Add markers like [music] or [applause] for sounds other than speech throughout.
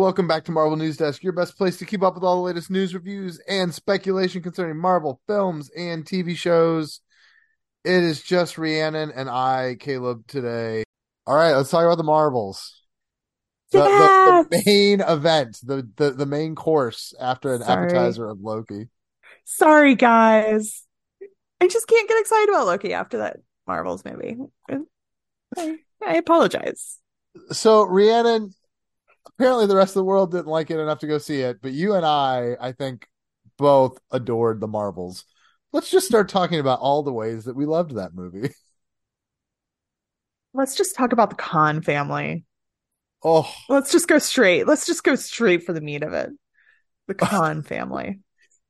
welcome back to Marvel News Desk, your best place to keep up with all the latest news, reviews, and speculation concerning Marvel films and TV shows. It is just Rhiannon and I, Caleb, today. All right, let's talk about the Marvels. The, Yes! the, the main event, the, the, the main course after an Sorry. appetizer of Loki. Sorry, guys. I just can't get excited about Loki after that Marvels movie. [laughs] I, I apologize. So, Rhiannon, apparently the rest of the world didn't like it enough to go see it, but you and I, I think, both adored the Marvels. Let's just start talking about all the ways that we loved that movie. [laughs] Let's just talk about the Khan family. Oh, Let's just go straight. Let's just go straight for the meat of it. The [laughs] Khan family.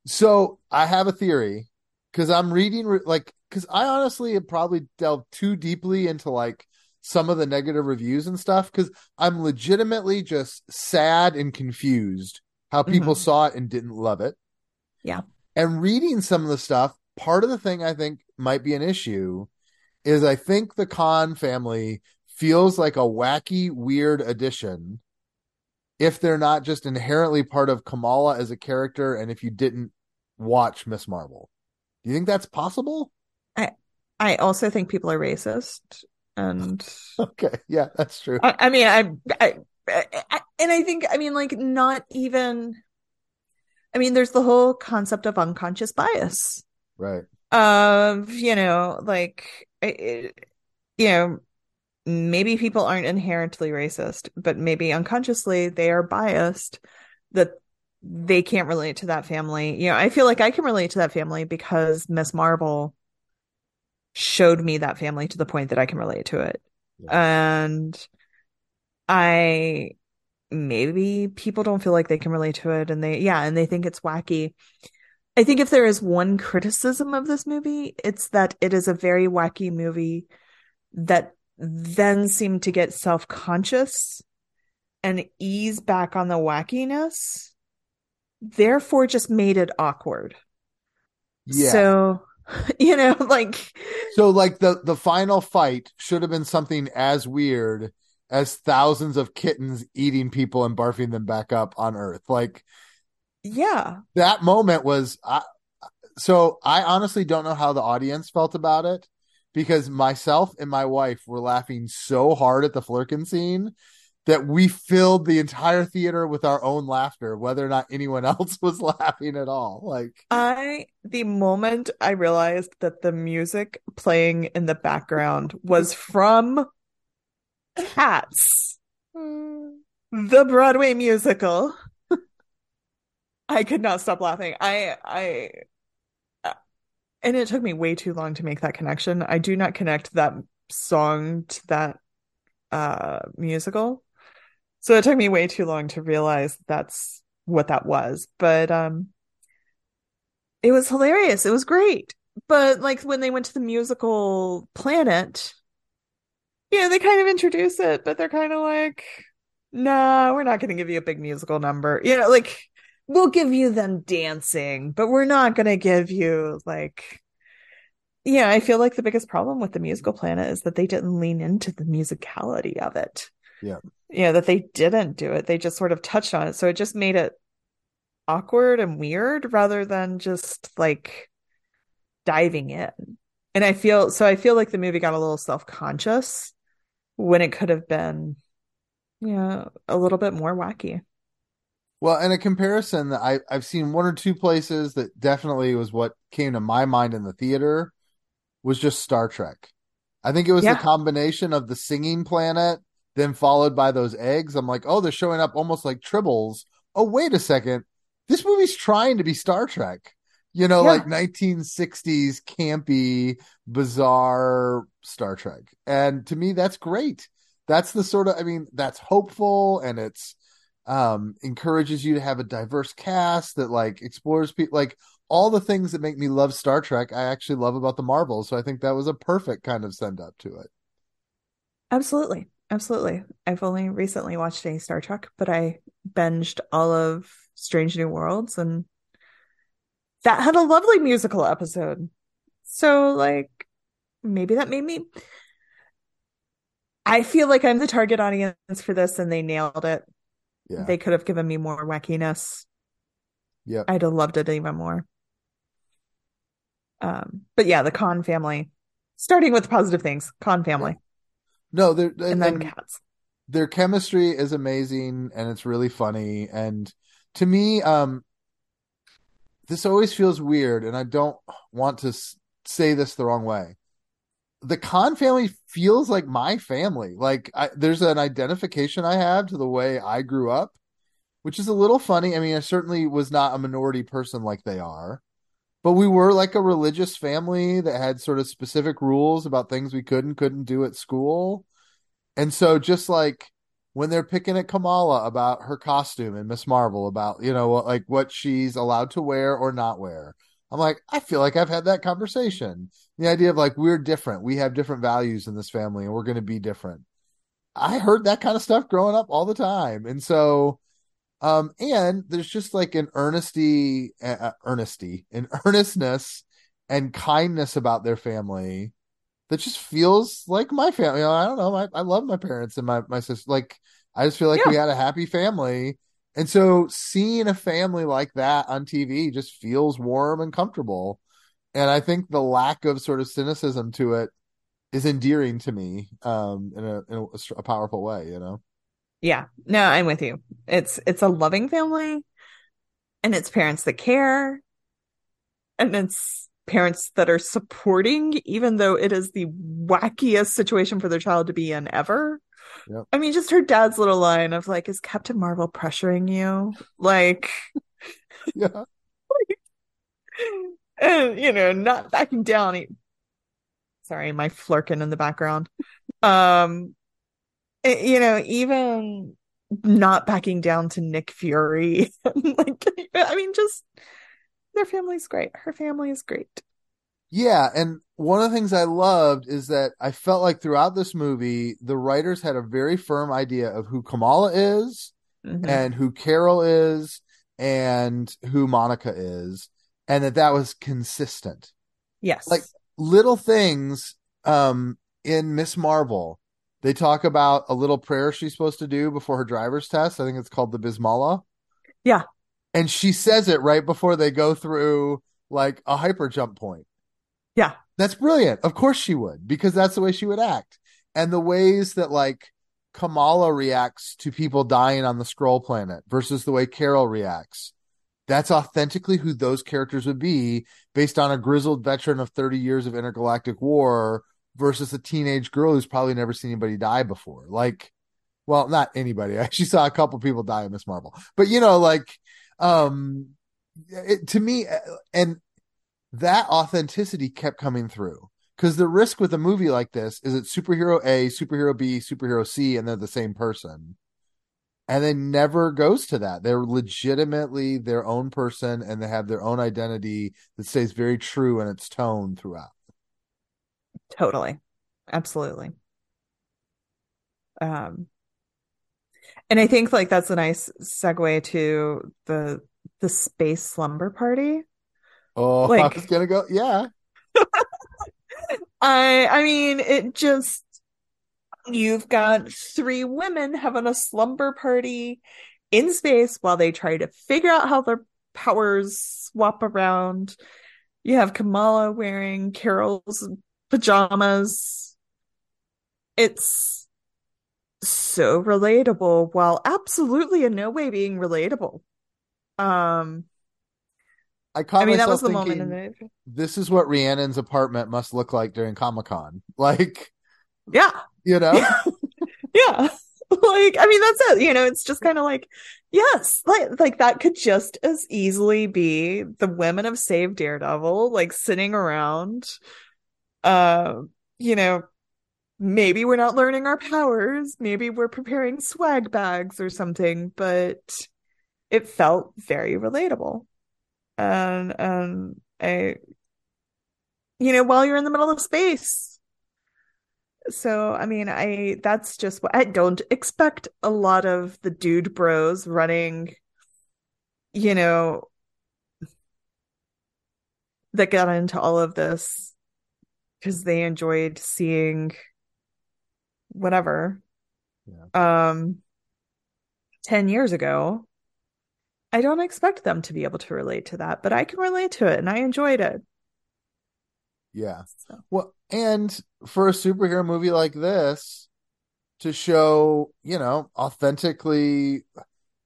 so I have a theory because I'm reading, like, because I honestly have probably delved too deeply into like some of the negative reviews and stuff because I'm legitimately just sad and confused how people Mhm. saw it and didn't love it. Yeah. And reading some of the stuff, part of the thing I think might be an issue is I think the Khan family feels like a wacky, weird addition if they're not just inherently part of Kamala as a character and if you didn't watch Miss Marvel. Do you think that's possible? I I also think people are racist. And [laughs] Okay, yeah, that's true. I, I mean, I, I, I, and I think, I mean, like, not even, I mean, there's the whole concept of unconscious bias. Right. of you know like it, you know maybe people aren't inherently racist but maybe unconsciously they are biased that they can't relate to that family you know i feel like i can relate to that family because miss marvel showed me that family to the point that i can relate to it and i maybe people don't feel like they can relate to it and they yeah and they think it's wacky I think if there is one criticism of this movie, it's that it is a very wacky movie that then seemed to get self-conscious and ease back on the wackiness, therefore just made it awkward. Yeah. So, [laughs] you know, like So like the the final fight should have been something as weird as thousands of kittens eating people and barfing them back up on Earth. Like yeah. that moment was I, so I honestly don't know how the audience felt about it because myself and my wife were laughing so hard at the Flerken scene that we filled the entire theater with our own laughter, whether or not anyone [laughs] else was laughing at all. Like, I the moment I realized that the music playing in the background was from Cats. the Broadway musical. [laughs] I could not stop laughing. I, I, and it took me way too long to make that connection. I do not connect that song to that uh musical. So it took me way too long to realize that's what that was. But um it was hilarious. It was great. But like when they went to the musical planet, yeah, they kind of introduce it, but they're kind of like, nah, we're not going to give you a big musical number. You know, like we'll give you them dancing, but we're not going to give you like, yeah, I feel like the biggest problem with the musical planet is that they didn't lean into the musicality of it. Yeah. You know, that they didn't do it. They just sort of touched on it. So it just made it awkward and weird rather than just like diving in. And I feel so I feel like the movie got a little self-conscious when it could have been, you know, a little bit more wacky. Well, in a comparison, I I've seen one or two places that definitely was what came to my mind in the theater was just Star Trek. I think it was Yeah. the combination of the singing planet, then followed by those eggs. I'm like, oh, they're showing up almost like tribbles. Oh, wait a second. This movie's trying to be Star Trek. You know, Yeah. like 1960s campy, bizarre Star Trek. And to me, that's great. That's the sort of, I mean, that's hopeful and it's, um encourages you to have a diverse cast that like explores people like all the things that make me love Star Trek I actually love about the Marvels so I think that was a perfect kind of send up to it. Absolutely. Absolutely. I've only recently watched any Star Trek, but I binged all of Strange New Worlds and that had a lovely musical episode. So like maybe that made me I feel like I'm the target audience for this and they nailed it. Yeah. They could have given me more wackiness. Yeah. I'd have loved it even more. Um, but yeah, the Khan family, starting with positive things, Khan family, No, they're and, and, then cats. their chemistry is amazing and it's really funny. And to me, um, this always feels weird, and I don't want to s- say this the wrong way. The Khan family feels like my family. Like I, there's an identification I have to the way I grew up, which is a little funny. I mean, I certainly was not a minority person like they are, but we were like a religious family that had sort of specific rules about things we could and couldn't do at school. And so just like when they're picking at Kamala about her costume and Miss Marvel about, you know, like what she's allowed to wear or not wear. I'm like, I feel like I've had that conversation. The idea of like we're different. We have different values in this family and we're going to be different. I heard that kind of stuff growing up all the time. And so um and there's just like an earnesty uh, uh, earnesty, an [laughs] earnestness and kindness about their family that just feels like my family. You know, I don't know. I, I love my parents and my my sister. Like I just feel like we had a happy family, and so seeing a family like that on TV just feels warm and comfortable. And I think the lack of sort of cynicism to it is endearing to me, um, in a in a, a powerful way. You know. Yeah, no, I'm with you. It's it's a loving family, and it's parents that care, and it's parents that are supporting, even though it is the wackiest situation for their child to be in ever. Yep. I mean, just her dad's little line of like, "Is Captain Marvel pressuring you?" Like, Yeah. [laughs] and you know, not backing down. Sorry, my Flerken in the background. Um, you know, even not backing down to Nick Fury. [laughs] like, I mean, just their family's great. Her family is great. Yeah, and one of the things I loved is that I felt like throughout this movie, the writers had a very firm idea of who Kamala is Mhm. and who Carol is and who Monica is, and that that was consistent. yes. like- Little things um in Miss Marvel, they talk about a little prayer she's supposed to do before her driver's test. I think it's called the Bismillah. Yeah. And she says it right before they go through like a hyper jump point. Yeah. That's brilliant. Of course she would, because that's the way she would act. And the ways that like Kamala reacts to people dying on the scroll planet versus the way Carol reacts. That's authentically who those characters would be based on a grizzled veteran of 30 years of intergalactic war versus a teenage girl who's probably never seen anybody die before. Like, well, not anybody. [laughs] I actually saw a couple people die in Miss Marvel, but you know, like, um, it, to me, uh, and that authenticity kept coming through. Because the risk with a movie like this is it's superhero A, superhero B, superhero C, and they're the same person. And it never goes to that. They're legitimately their own person and they have their own identity that stays very true in its tone throughout. Totally. Absolutely. Um, and I think like that's a nice segue to the the space slumber party. Oh, [laughs] I Like- was gonna go. Yeah. [laughs] I I mean, it just you've got three women having a slumber party in space while they try to figure out how their powers swap around. You have Kamala wearing Carol's pajamas. It's so relatable while absolutely in no way being relatable. Um, I caught I mean, that was the thinking, moment in it. this is what Rhiannon's apartment must look like during Comic Con. [laughs] Like, Yeah. you know? Yeah. [laughs] [laughs] Like, I mean, that's it. You know, it's just kind of like, yes, like like that could just as easily be the women of Save Daredevil, like sitting around. Uh, you know, maybe we're not learning our powers, maybe we're preparing swag bags or something, but it felt very relatable. And and I, you know, while you're in the middle of space. So, I mean, I that's just what I don't expect a lot of the dude bros running, you know, that got into all of this because they enjoyed seeing whatever. Um, 10 years ago, I don't expect them to be able to relate to that, but I can relate to it and I enjoyed it. Yeah. So, Well, and for a superhero movie like this to show, you know, authentically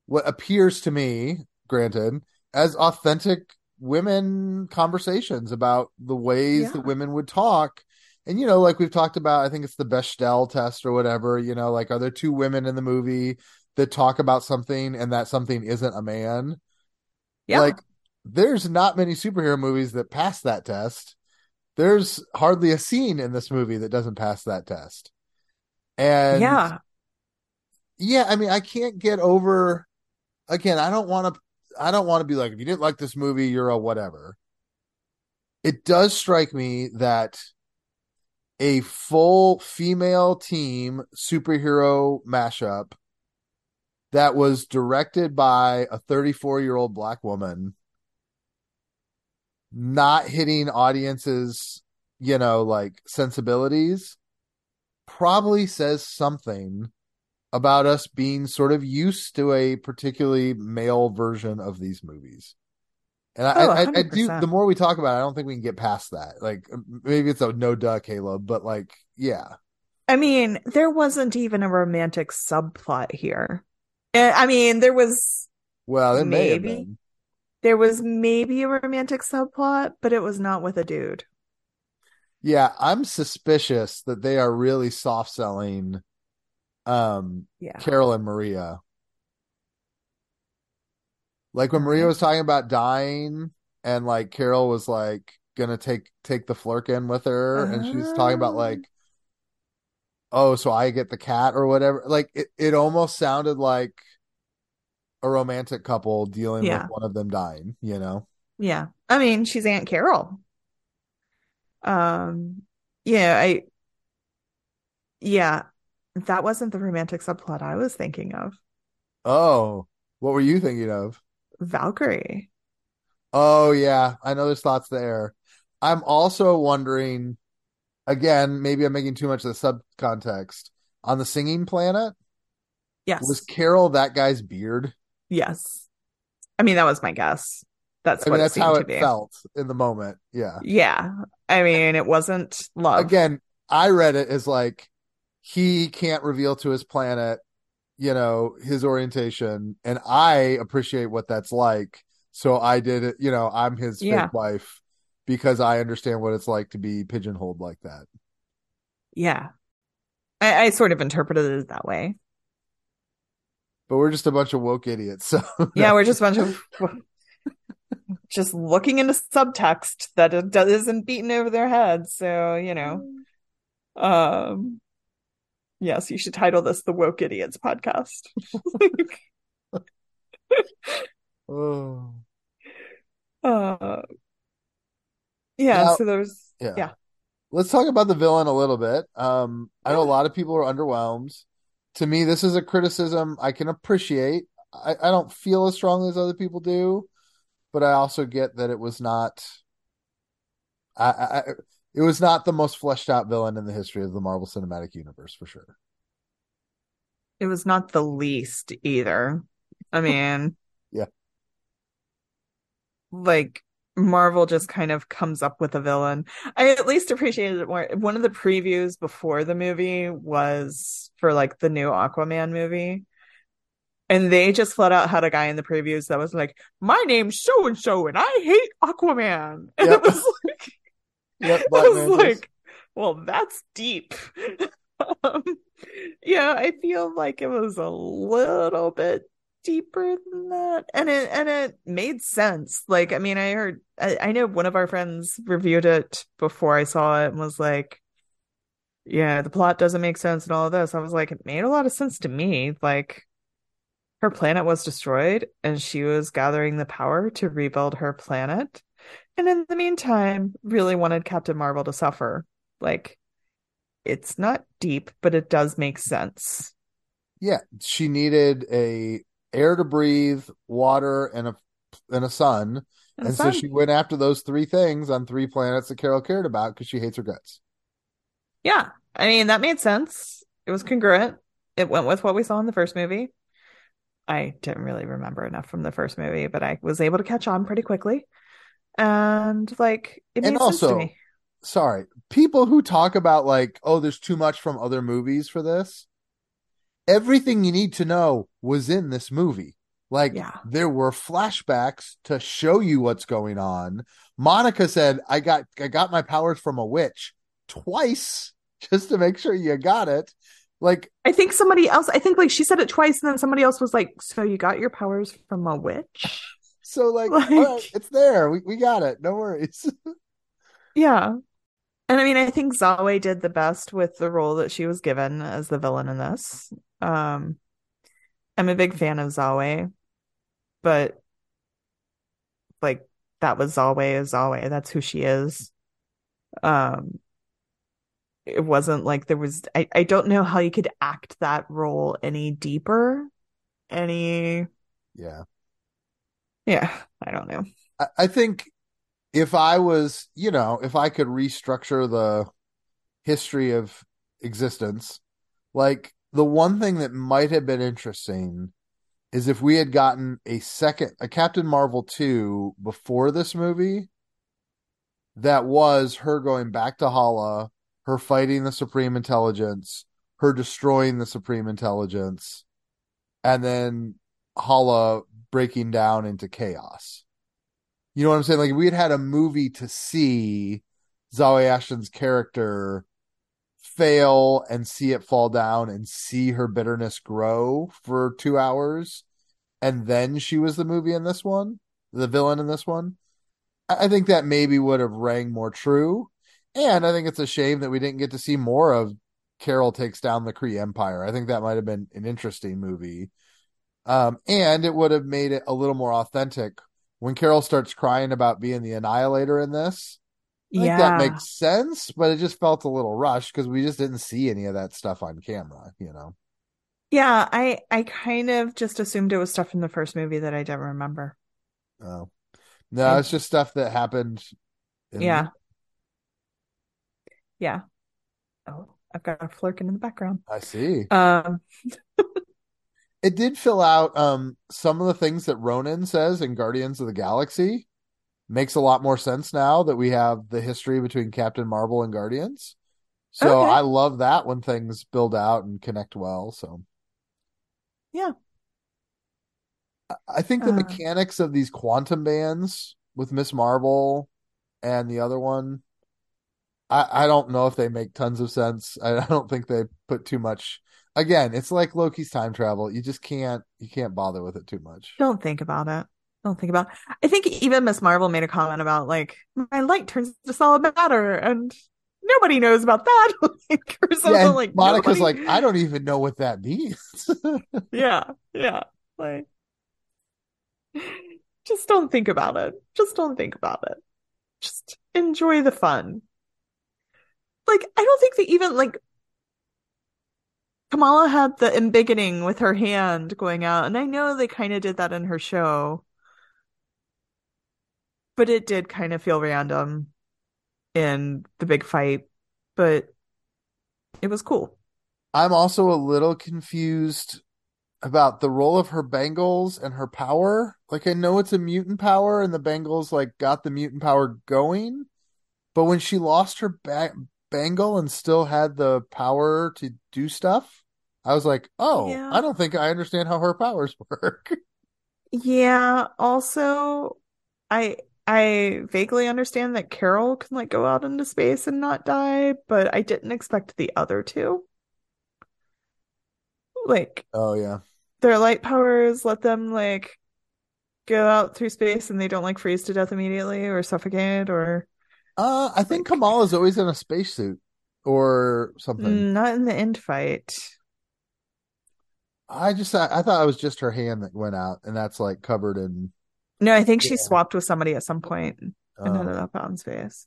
what appears to me, granted, as authentic women conversations about the ways Yeah. that women would talk. And, you know, like we've talked about, I think it's the Bechdel test or whatever, you know, like are there two women in the movie that talk about something and that something isn't a man? yeah. Like, there's not many superhero movies that pass that test. There's hardly a scene in this movie that doesn't pass that test. And yeah. yeah, I mean, I can't get over again, I don't want to I don't want to be like if you didn't like this movie, you're a whatever. It does strike me that a full female team superhero mashup that was directed by a 34 year old black woman not hitting audiences, you know, like sensibilities probably says something about us being sort of used to a particularly male version of these movies. And I, Oh, I, I do. The more we talk about it, I don't think we can get past that. Like maybe it's a no duh, Caleb, but like, yeah, I mean, there wasn't even a romantic subplot here. Eh, I mean, there was well, have Maybe. been. there was maybe a romantic subplot, but it was not with a dude. Yeah, I'm suspicious that they are really soft selling, um, Yeah. Carol and Maria. Like when Maria was talking about dying, and like Carol was like gonna take take the Flerken with her, and she was talking about Ah. like, oh, so I get the cat or whatever. Like it, it almost sounded like a romantic couple dealing Yeah. with one of them dying, you know? Yeah. I mean, she's Aunt Carol. Um, yeah, I yeah, that wasn't the romantic subplot I was thinking of. Oh, what were you thinking of? Valkyrie. Oh yeah, I know there's thoughts there. I'm also wondering, again, maybe I'm making too much of the subcontext. On the singing planet, Yes. was Carol that guy's beard? Yes. I mean, that was my guess. That's I what mean, that's how it be. felt in the moment. Yeah. Yeah. I mean, it wasn't love. Again, I read it as like he can't reveal to his planet, you know, his orientation, and I appreciate what that's like. So I did it, you know, I'm his Yeah. fake wife because I understand what it's like to be pigeonholed like that. Yeah. I, I sort of interpreted it that way. But we're just a bunch of woke idiots. So [laughs] Yeah, we're just a bunch of [laughs] just looking into subtext that it isn't beaten over their heads. So, you know, um, yes, you should title this the Woke Idiots podcast. [laughs] Oh. [laughs] uh, yeah, Now- so there's, Yeah. Yeah. Let's talk about the villain a little bit. Um, I know a lot of people are underwhelmed. To me, this is a criticism I can appreciate. I, I don't feel as strongly as other people do, but I also get that it was not. I, I, I- it was not the most fleshed out villain in the history of the Marvel Cinematic Universe for sure. it was not the least either. I [laughs] mean, Yeah. like Marvel just kind of comes up with a villain. I at least appreciated it more. One of the previews before the movie was for like the new Aquaman movie. And they just flat out had a guy in the previews that was like, My name's so and so, and I hate Aquaman. [laughs] And Yep. it was like, Yep, [laughs] I was like, Well, that's deep. [laughs] um, yeah, I feel like it was a little bit deeper than that and it and it made sense. Like i mean i heard I, I know one of our friends reviewed it before i saw it and was like yeah the plot doesn't make sense and all of this. I was like it made a lot of sense to me. Like her planet was destroyed and she was gathering the power to rebuild her planet and in the meantime really wanted captain marvel to suffer like it's not deep but it does make sense Yeah, she needed a air to breathe, water, and a and a sun. And And so she went after those three things on three planets that Carol cared about because she hates her guts. Yeah, I mean that made sense. It was congruent. It went with what we saw in the first movie. I didn't really remember enough from the first movie, but I was able to catch on pretty quickly. And like it And made sense to also, me. sorry, people who talk about like, oh, there's too much from other movies for this. Everything you need to know was in this movie. Like Yeah. there were flashbacks to show you what's going on. Monica said, "I got I got my powers from a witch twice [laughs] just to make sure you got it." Like I think somebody else, I think like she said it twice, and then somebody else was like, So you got your powers from a witch? So like, Like- right, it's there. We we got it. No worries. [laughs] Yeah. And I mean, I think Zawe did the best with the role that she was given as the villain in this. Um, I'm a big fan of Zawe, but like that was Zawe is Zawe. That's who she is. Um, it wasn't like there was I, I don't know how you could act that role any deeper, any yeah. Yeah, I don't know. I, I think if I was, you know, if I could restructure the history of existence, like the one thing that might have been interesting is if we had gotten a second, a Captain Marvel 2 before this movie that was her going back to Hala, her fighting the Supreme Intelligence, her destroying the Supreme Intelligence, and then Hala breaking down into chaos. You know what I'm saying? Like we had had a movie to see Zawe Ashton's character fail and see it fall down and see her bitterness grow for two hours, and then she was the movie in this one, the villain in this one. I I think that maybe would have rang more true. And I think it's a shame that we didn't get to see more of Carol takes down the Kree Empire. I think that might have been an interesting movie. Um, and it would have made it a little more authentic when Carol starts crying about being the annihilator in this. I think that makes sense, but it just felt a little rushed because we just didn't see any of that stuff on camera, you know. Yeah, I I kind of just assumed it was stuff from the first movie that I don't remember. Oh. No, it's just stuff that happened. in the- Yeah. Yeah. Oh, I've got a Flerken in the background. I see. Um, [laughs] It did fill out um some of the things that Ronan says in Guardians of the Galaxy. Makes a lot more sense now that we have the history between Captain Marvel and Guardians. So Okay. I love that when things build out and connect well. So Yeah. I- think the Uh. mechanics of these quantum bands with Miss Marvel and the other one, I, I don't know if they make tons of sense. I, I don't think they put too much. Again, it's like Loki's time travel. You just can't you can't bother with it too much. don't think about it. Don't think about I think even Miss Marvel made a comment about like my light turns to solid matter and nobody knows about that. [laughs] like, or something Yeah, like Monica's nobody- like, I don't even know what that means. [laughs] Yeah, yeah. Like just don't think about it. Just don't think about it. Just enjoy the fun. Like, I don't think they even like Kamala had the embiggening with her hand going out, and I know they kind of did that in her show, but it did kind of feel random in the big fight, but it was cool. I'm also a little confused about the role of her bangles and her power. Like I know it's a mutant power and the bangles like got the mutant power going, but when she lost her ba bangle and still had the power to do stuff, I was like, "Oh, Yeah. I don't think I understand how her powers [laughs] work." Yeah, also I I vaguely understand that Carol can like go out into space and not die, but I didn't expect the other two. Like Oh yeah. their light powers let them like go out through space and they don't like freeze to death immediately or suffocate or Uh, I think Like- Kamala's always in a spacesuit or something. Not in the end fight. I just I, I thought it was just her hand that went out, and that's like covered in. No, I think she swapped with somebody at some point and um, ended up out in space.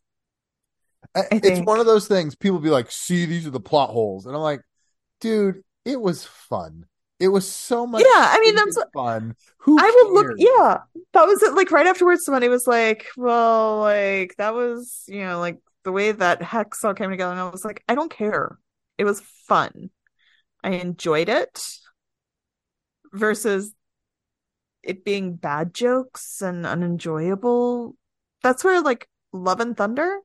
I- I it's one of those things. People be like, "See, these are the plot holes," and I'm like, "Dude, it was fun. It was so much. Yeah, I mean, that's fun. Who I will look, yeah, that was it. Like right afterwards, somebody was like, well, like that was, you know, like the way that Hex all came together. And I was like, I don't care. It was fun. I enjoyed it versus it being bad jokes and unenjoyable. That's where like Love and Thunder,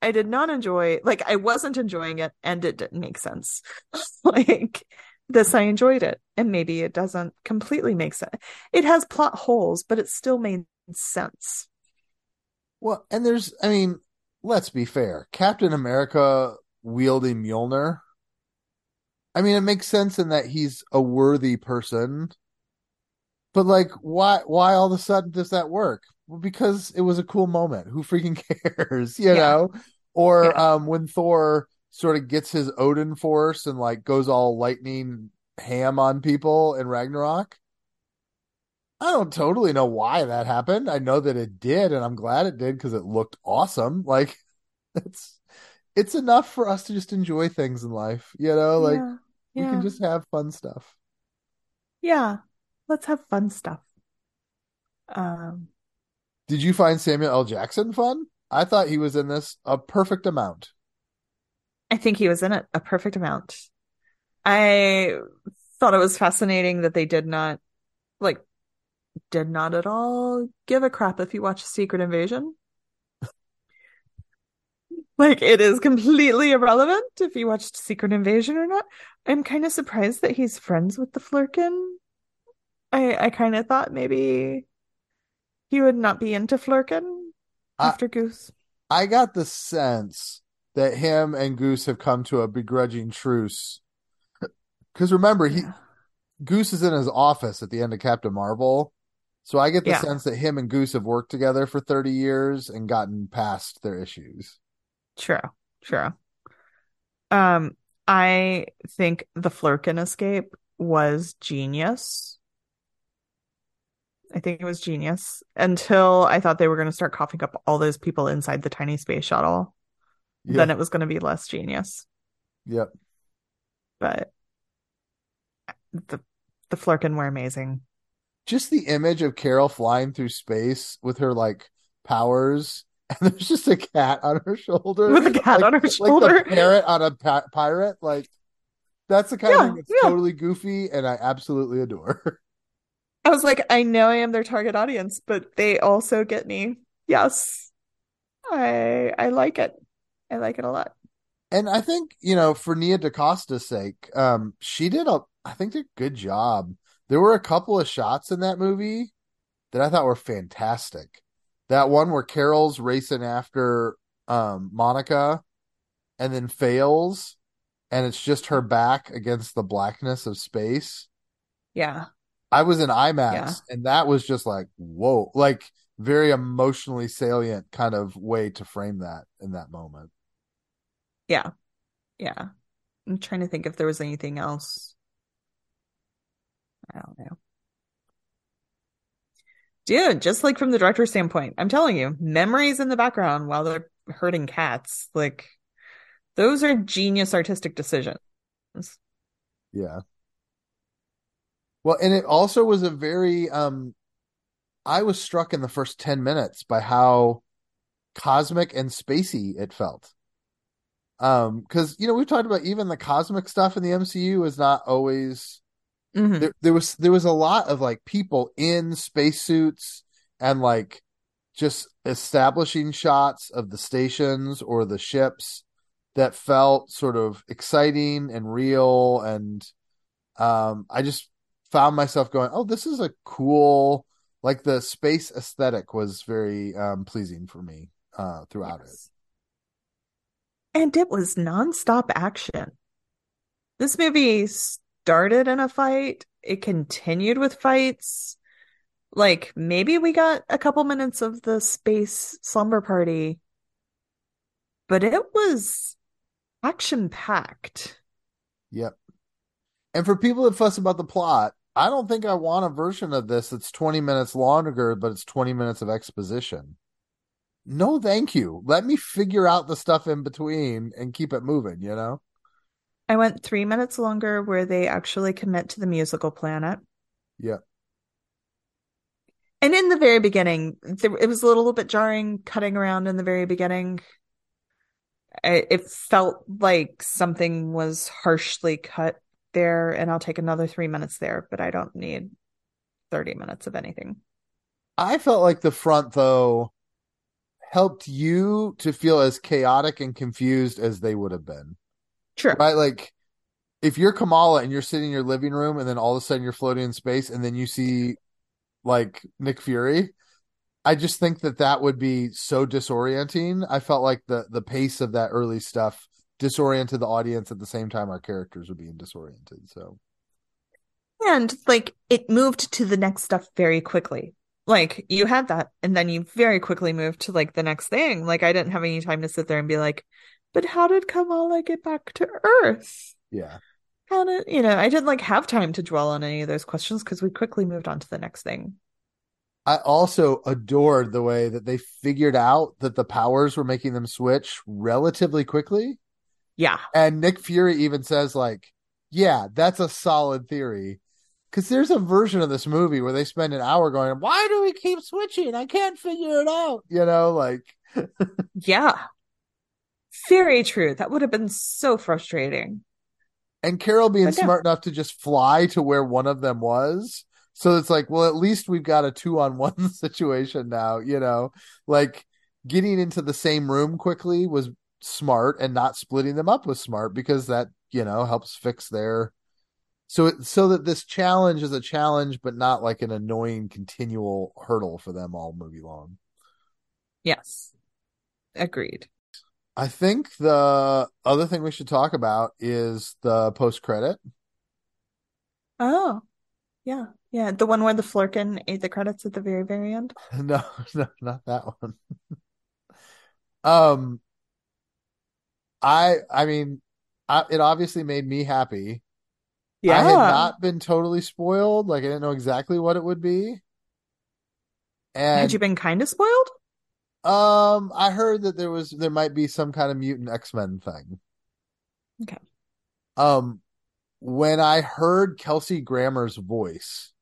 I did not enjoy. Like I wasn't enjoying it, and it didn't make sense. [laughs] like this, I enjoyed it, and maybe it doesn't completely make sense. It has plot holes, but it still made sense. Well, and there's, I mean, let's be fair. Captain America wielding Mjolnir. I mean, it makes sense in that he's a worthy person. But like, why? Why all of a sudden does that work? Well, because it was a cool moment. Who freaking [laughs] cares? You yeah. know? Or yeah. um, when Thor sort of gets his Odin force and like goes all lightning ham on people in Ragnarok. I don't totally know why that happened. I know that it did, and I'm glad it did because it looked awesome. Like [laughs] it's it's enough for us to just enjoy things in life, you know, like yeah, yeah. we can just have fun stuff. Yeah. Let's have fun stuff. Um Did you find Samuel L. Jackson fun? I thought he was in this a perfect amount. I think he was in it a perfect amount. I thought it was fascinating that they did not like did not at all give a crap if you watch Secret Invasion. Like it is completely irrelevant if you watched Secret Invasion or not. I'm kind of surprised that he's friends with the Flerken. I I kind of thought maybe he would not be into Flerken after Goose. I got the sense that him and Goose have come to a begrudging truce. Because remember, he yeah. Goose is in his office at the end of Captain Marvel. So I get the yeah. sense that him and Goose have worked together for 30 years and gotten past their issues. True. True. Um, I think the Flerken escape was genius. I think it was genius until I thought they were going to start coughing up all those people inside the tiny space shuttle yep. then it was going to be less genius. Yep. But the the Flerken were amazing. Just the image of Carol flying through space with her like powers, [laughs] and there's just a cat on her shoulder, with a cat like, on her shoulder, like the parrot on a pa- pirate. Like that's the kind yeah, of thing that's yeah. totally goofy, and I absolutely adore. [laughs] I was like, I know I am their target audience, but they also get me. Yes, I I like it. I like it a lot. And I think, you know, for Nia DaCosta's sake, um, she did a I think a good job. There were a couple of shots in that movie that I thought were fantastic. That one where Carol's racing after um, Monica and then fails and it's just her back against the blackness of space. Yeah. I was in IMAX yeah. and that was just like, whoa, like very emotionally salient kind of way to frame that in that moment. Yeah. Yeah. I'm trying to think if there was anything else. I don't know. Dude, just like from the director's standpoint, I'm telling you, memories in the background while they're herding cats, like those are genius artistic decisions. Yeah. Well, and it also was a very um I was struck in the first 10 minutes by how cosmic and spacey it felt. Um, because you know we've talked about even the cosmic stuff in the MCU is not always. Mm-hmm. There, there was there was a lot of like people in spacesuits and like just establishing shots of the stations or the ships that felt sort of exciting and real and um I just found myself going oh this is a cool like the space aesthetic was very um pleasing for me uh throughout yes. it and it was nonstop action. This movie started in a fight, it continued with fights. Like maybe we got a couple minutes of the space slumber party, but it was action packed. Yep. And for people that fuss about the plot, I don't think I want a version of this that's 20 minutes longer, but it's 20 minutes of exposition no thank you let me figure out the stuff in between and keep it moving you know i went three minutes longer where they actually commit to the musical planet yeah and in the very beginning there, it was a little bit jarring cutting around in the very beginning I, it felt like something was harshly cut there and i'll take another three minutes there but i don't need 30 minutes of anything. I felt like the front though helped you to feel as chaotic and confused as they would have been. True. Right? Like if you're Kamala and you're sitting in your living room and then all of a sudden you're floating in space and then you see like Nick Fury, I just think that that would be so disorienting. I felt like the the pace of that early stuff disoriented the audience at the same time our characters were being disoriented. So and like it moved to the next stuff very quickly. Like you had that and then you very quickly moved to like the next thing. Like I didn't have any time to sit there and be like, but how did Kamala get back to Earth? Yeah. How did you know, I didn't like have time to dwell on any of those questions because we quickly moved on to the next thing. I also adored the way that they figured out that the powers were making them switch relatively quickly. Yeah. And Nick Fury even says, like, yeah, that's a solid theory. Because there's a version of this movie where they spend an hour going, why do we keep switching? I can't figure it out. You know, like. yeah. Very true. That would have been so frustrating. And Carol being smart enough to just fly to where one of them was so it's like, well, at least we've got a two on one [laughs] situation now, you know, like getting into the same room quickly was smart and not splitting them up was smart because that, you know, helps fix their, so it, so that this challenge is a challenge, but not like an annoying continual hurdle for them all movie long. Yes. Agreed. I think the other thing we should talk about is the post credit. Oh, yeah. Yeah, the one where the Flerken ate the credits at the very, very end. [laughs] No, [laughs] no, not that one. [laughs] um, I, I mean, I, it obviously made me happy. Yeah, I had not been totally spoiled. Like I didn't know exactly what it would be. And had you been kind of spoiled? Um, I heard that there was there might be some kind of mutant X Men thing. Okay. Um, when I heard Kelsey Grammer's voice,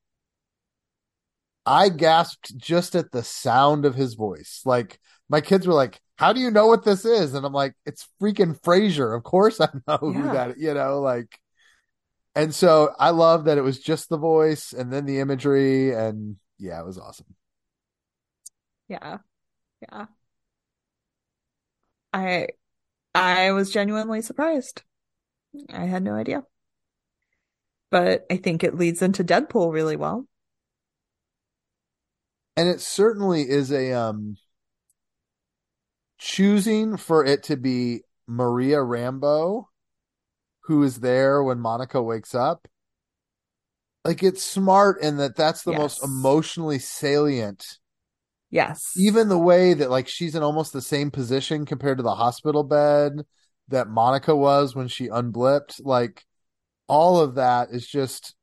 I gasped just at the sound of his voice. Like my kids were like, "How do you know what this is?" And I'm like, "It's freaking Frasier. Of course I know yeah. who that. You know, like." And so I love that it was just the voice and then the imagery, and yeah, it was awesome. Yeah, yeah. I I was genuinely surprised. I had no idea. But I think it leads into Deadpool really well and it certainly is a um choosing for it to be Maria Rambo who is there when Monica wakes up. Like it's smart in that that's the yes. most emotionally salient. Yes. Even the way that like she's in almost the same position compared to the hospital bed that Monica was when she unblipped, like all of that is just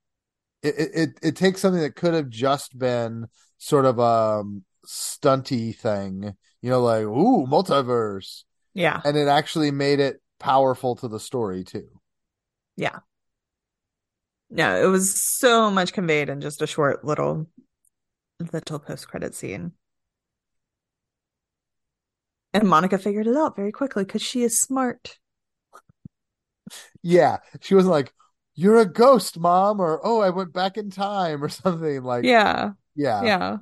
it it it takes something that could have just been sort of a um, stunty thing, you know, like ooh, multiverse. Yeah. And it actually made it powerful to the story too. Yeah. No, it was so much conveyed in just a short little little post credit scene. And Monica figured it out very quickly because she is smart. Yeah. She wasn't like, You're a ghost, mom, or oh, I went back in time or [laughs] something like Yeah. Yeah. Yeah.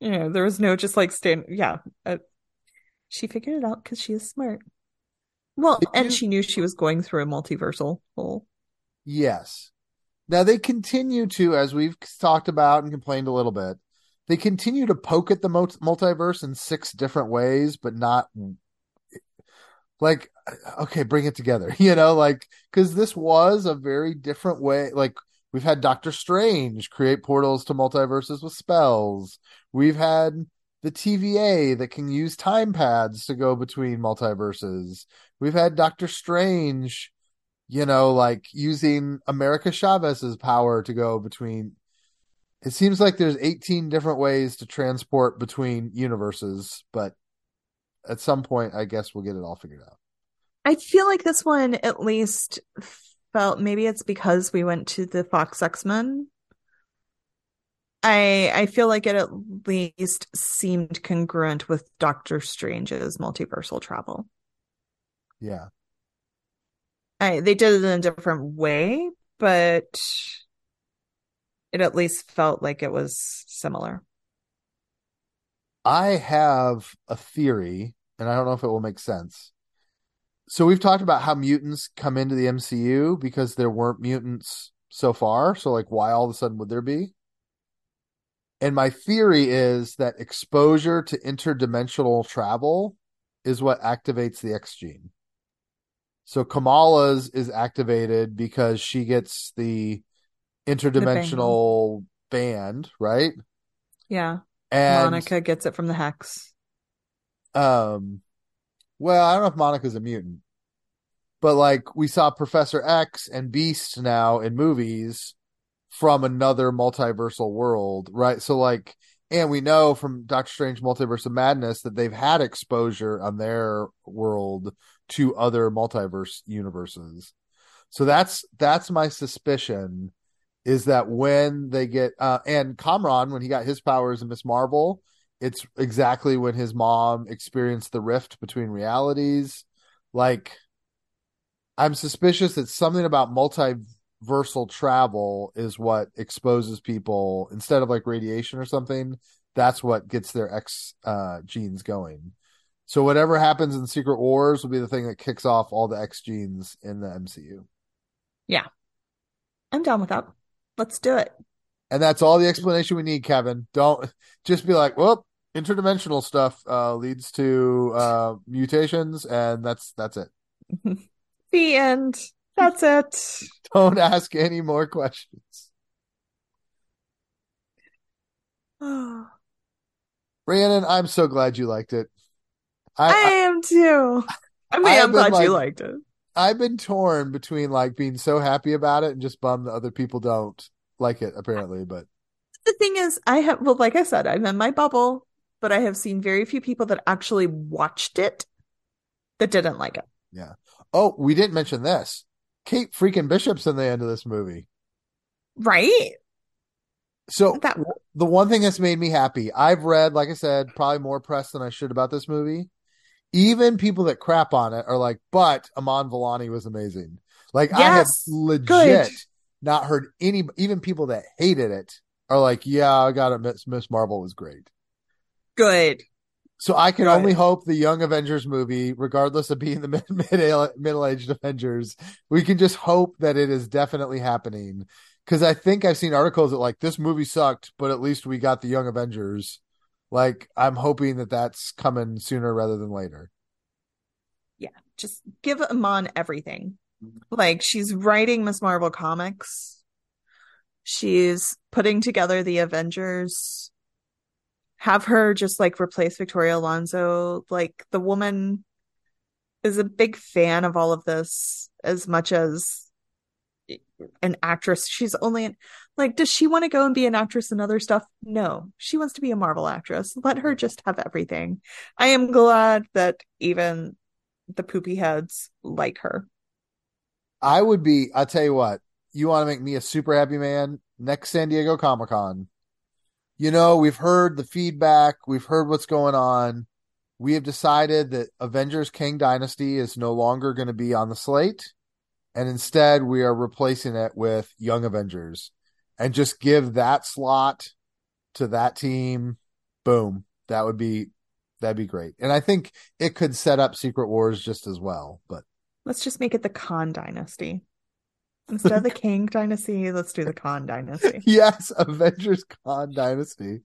Yeah. There was no just like stand. Yeah. Uh, she figured it out because she is smart. Well, and she knew she was going through a multiversal hole. Yes. Now they continue to, as we've talked about and complained a little bit, they continue to poke at the multiverse in six different ways, but not like, okay, bring it together, [laughs] you know, like, cause this was a very different way. Like We've had Doctor Strange create portals to multiverses with spells. We've had the TVA that can use time pads to go between multiverses. We've had Doctor Strange, you know, like using America Chavez's power to go between. It seems like there's 18 different ways to transport between universes, but at some point, I guess we'll get it all figured out. I feel like this one at least felt maybe it's because we went to the Fox X Men. I I feel like it at least seemed congruent with Doctor Strange's multiversal travel. Yeah. I they did it in a different way, but it at least felt like it was similar. I have a theory, and I don't know if it will make sense. So we've talked about how mutants come into the MCU because there weren't mutants so far. So like why all of a sudden would there be? And my theory is that exposure to interdimensional travel is what activates the X gene. So Kamala's is activated because she gets the interdimensional band, right? Yeah. And Monica gets it from the hex. um well, I don't know if Monica's a mutant. But like we saw Professor X and Beast now in movies from another multiversal world, right? So like and we know from Doctor Strange Multiverse of Madness that they've had exposure on their world to other multiverse universes. So that's that's my suspicion is that when they get uh and Kamran when he got his powers in Miss Marvel, it's exactly when his mom experienced the rift between realities. Like I'm suspicious that something about multiversal travel is what exposes people instead of like radiation or something. That's what gets their X uh, genes going. So whatever happens in Secret Wars will be the thing that kicks off all the X genes in the MCU. Yeah. I'm down with that. Let's do it. And that's all the explanation we need, Kevin. Don't just be like, "Well, interdimensional stuff uh, leads to uh, mutations," and that's that's it. [laughs] the end. That's it. [laughs] Don't ask any more questions. [sighs] Rhiannon, I'm so glad you liked it. I, I, I am too. [laughs] I mean, I am glad like, you liked it. I've been torn between like being so happy about it and just bummed that other people don't like it, apparently. But the thing is, I have, well, like I said, I'm in my bubble, but I have seen very few people that actually watched it that didn't like it. Yeah. Oh, we didn't mention this. Kate freaking Bishop's in the end of this movie. Right? So that... the one thing that's made me happy, I've read, like I said, probably more press than I should about this movie. Even people that crap on it are like, but Iman Vellani was amazing. Like yes, I have legit good. not heard any, even people that hated it are like, yeah, I got it. Miss, Miss Marvel was great. Good. So I can only hope the Young Avengers movie, regardless of being the [laughs] mid middle aged Avengers, we can just hope that it is definitely happening because I think I've seen articles that like this movie sucked, but at least we got the Young Avengers. Like I'm hoping that that's coming sooner rather than later. Yeah, just give Iman everything. Like she's writing Miss Marvel comics. She's putting together the Avengers. Have her just like replace Victoria Alonso. Like the woman is a big fan of all of this as much as an actress. She's only like, does she want to go and be an actress and other stuff? No, she wants to be a Marvel actress. Let her just have everything. I am glad that even the poopy heads like her. I would be, I'll tell you what, you want to make me a super happy man next San Diego Comic Con. You know, we've heard the feedback, we've heard what's going on. We have decided that Avengers Kang Dynasty is no longer going to be on the slate and instead we are replacing it with Young Avengers and just give that slot to that team. Boom. That would be that'd be great. And I think it could set up Secret Wars just as well. But let's just make it the Khan Dynasty. Instead of the [laughs] Kang Dynasty, let's do the Khan Dynasty. [laughs] yes, Avengers Khan Dynasty.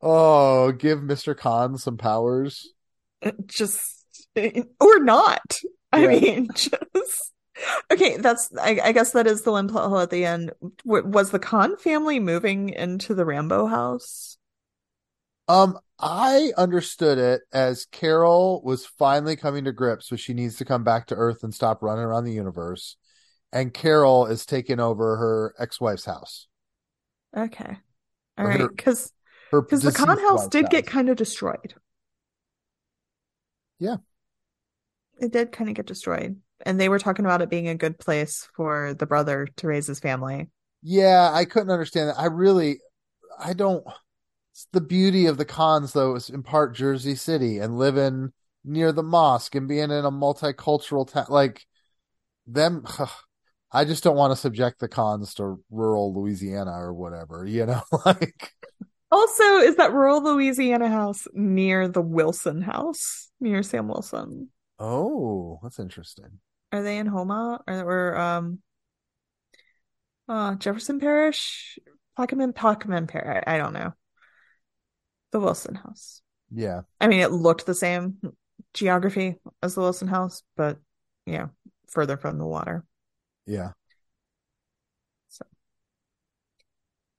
Oh, give Mr. Khan some powers. Just or not. I mean, [laughs] just Okay, that's I, I, guess that is the one plot hole at the end. W- was the Khan family moving into the Rambeau house? Um, I understood it as Carol was finally coming to grips with she needs to come back to Earth and stop running around the universe, and Carol is taking over her ex-wife's house. Okay, all right, because because the Khan house did house. get kind of destroyed. Yeah, it did kind of get destroyed and they were talking about it being a good place for the brother to raise his family. Yeah, I couldn't understand that. I really, I don't. It's the beauty of the Khans, though, is in part Jersey City and living near the mosque and being in a multicultural town. Like them, [sighs] I just don't want to subject the Khans to rural Louisiana or whatever, you know, [laughs] like Also, is that rural Louisiana house near the Wilson house, near Sam Wilson? Oh, that's interesting. Are they in Houma or, or um uh Jefferson Parish? Plaquemine, Plaquemine Parish. I, I don't know. The Wilson house. Yeah. I mean, it looked the same geography as the Wilson house, but yeah, further from the water. Yeah. So,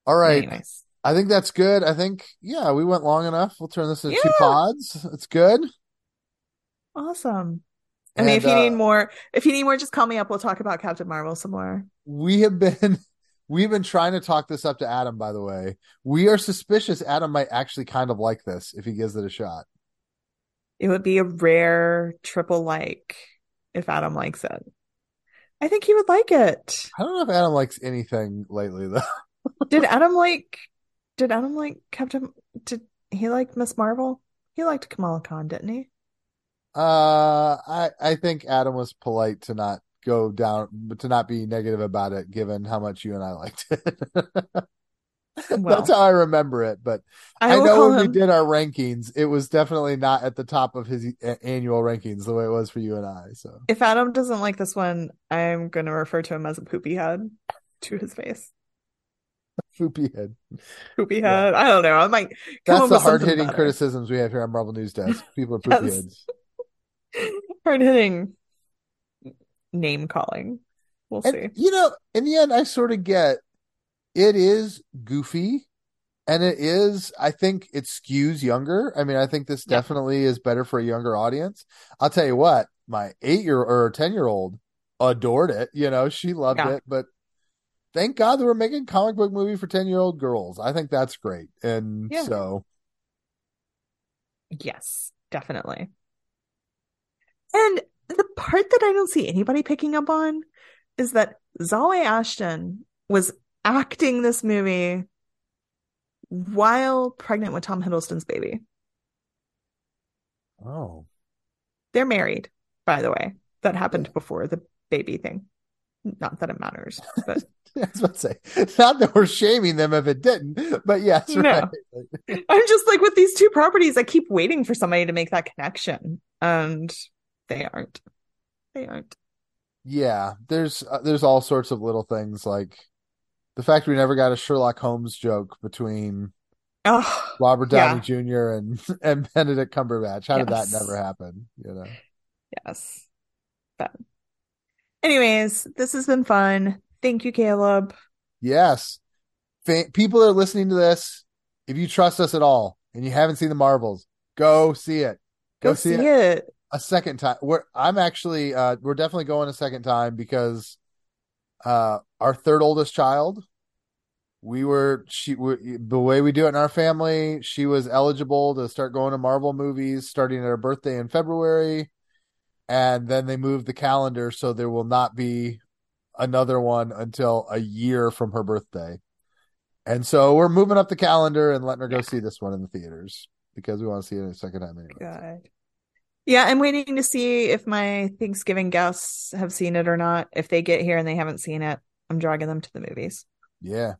All right. anyways. I think that's good. I think, yeah, we went long enough. We'll turn this into two pods. It's good. Awesome. I mean, if you uh, need more, if you need more, just call me up. We'll talk about Captain Marvel some more. we have been [laughs] we've been trying to talk this up to Adam, by the way. We are suspicious Adam might actually kind of like this if he gives it a shot. It would be a rare triple like if Adam likes it. I think he would like it. I don't know if Adam likes anything lately though. [laughs] Did Adam like, did Adam like Captain, did he like Miss Marvel? He liked Kamala Khan, didn't he? Uh I I think Adam was polite to not go down to not be negative about it given how much you and I liked it. [laughs] Well, That's how I remember it, but I I know when we did our rankings, it was definitely not at the top of his a- annual rankings the way it was for you and I. So If Adam doesn't like this one, I'm going to refer to him as a poopy head to his face. poopy head. Poopy Yeah. head. I don't know. I might come That's the hard hitting criticisms we have here on Marvel News Desk. People are poopy Yes. heads. [laughs] Hard hitting name calling. We'll see. You know, in the end, I sort of get it is goofy, and it is. I think it skews younger. I mean, I think this Yeah. definitely is better for a younger audience. I'll tell you what, my eight year or ten year old adored it. You know, she loved Yeah. it, but. Thank God that we're making a comic book movie for 10 year old girls. I think that's great. And Yeah. so, Yes, definitely. And the part that I don't see anybody picking up on is that Zawe Ashton was acting this movie while pregnant with Tom Hiddleston's baby. oh, They're married, by the way. That happened before the baby thing. Not that it matters, but [laughs] I was about to say, not that we're shaming them if it didn't, but yes, No. right. I'm just like with these two properties, I keep waiting for somebody to make that connection, and they aren't. They aren't. Yeah, there's uh, there's all sorts of little things like the fact we never got a Sherlock Holmes joke between Oh, Robert Yeah. Downey Jr. and [laughs] and Benedict Cumberbatch. How did that never happen? You know. yes. But, anyways, this has been fun. Thank you, Caleb. Yes. Fa- people that are listening to this, if you trust us at all and you haven't seen the Marvels, go see it. Go, see, it. A second time. We're I'm actually uh we're definitely going a second time because uh our third oldest child we were she we, the way we do it in our family she was eligible to start going to Marvel movies starting at her birthday in February and then they moved the calendar so there will not be another one until a year from her birthday. And so we're moving up the calendar and letting her go see this one in the theaters because we want to see it a second time anyway. Good. Yeah, I'm waiting to see if my Thanksgiving guests have seen it or not. If they get here and they haven't seen it, I'm dragging them to the movies. Yeah.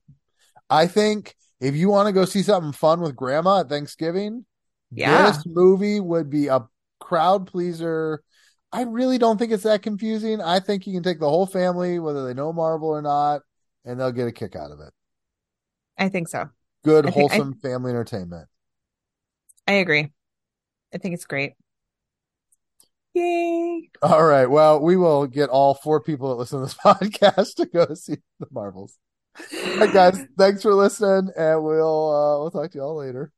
I think if you want to go see something fun with grandma at Thanksgiving, Yeah. this movie would be a crowd pleaser. I really don't think it's that confusing. I think you can take the whole family, whether they know Marvel or not, and they'll get a kick out of it. I think so. Good, I think- I- wholesome family entertainment. I agree. I think it's great. Yay. All right. Well, we will get all four people that listen to this [laughs] podcast to go see the Marvels. All right, guys. [laughs] Thanks for listening, and we'll uh, we'll talk to you all later.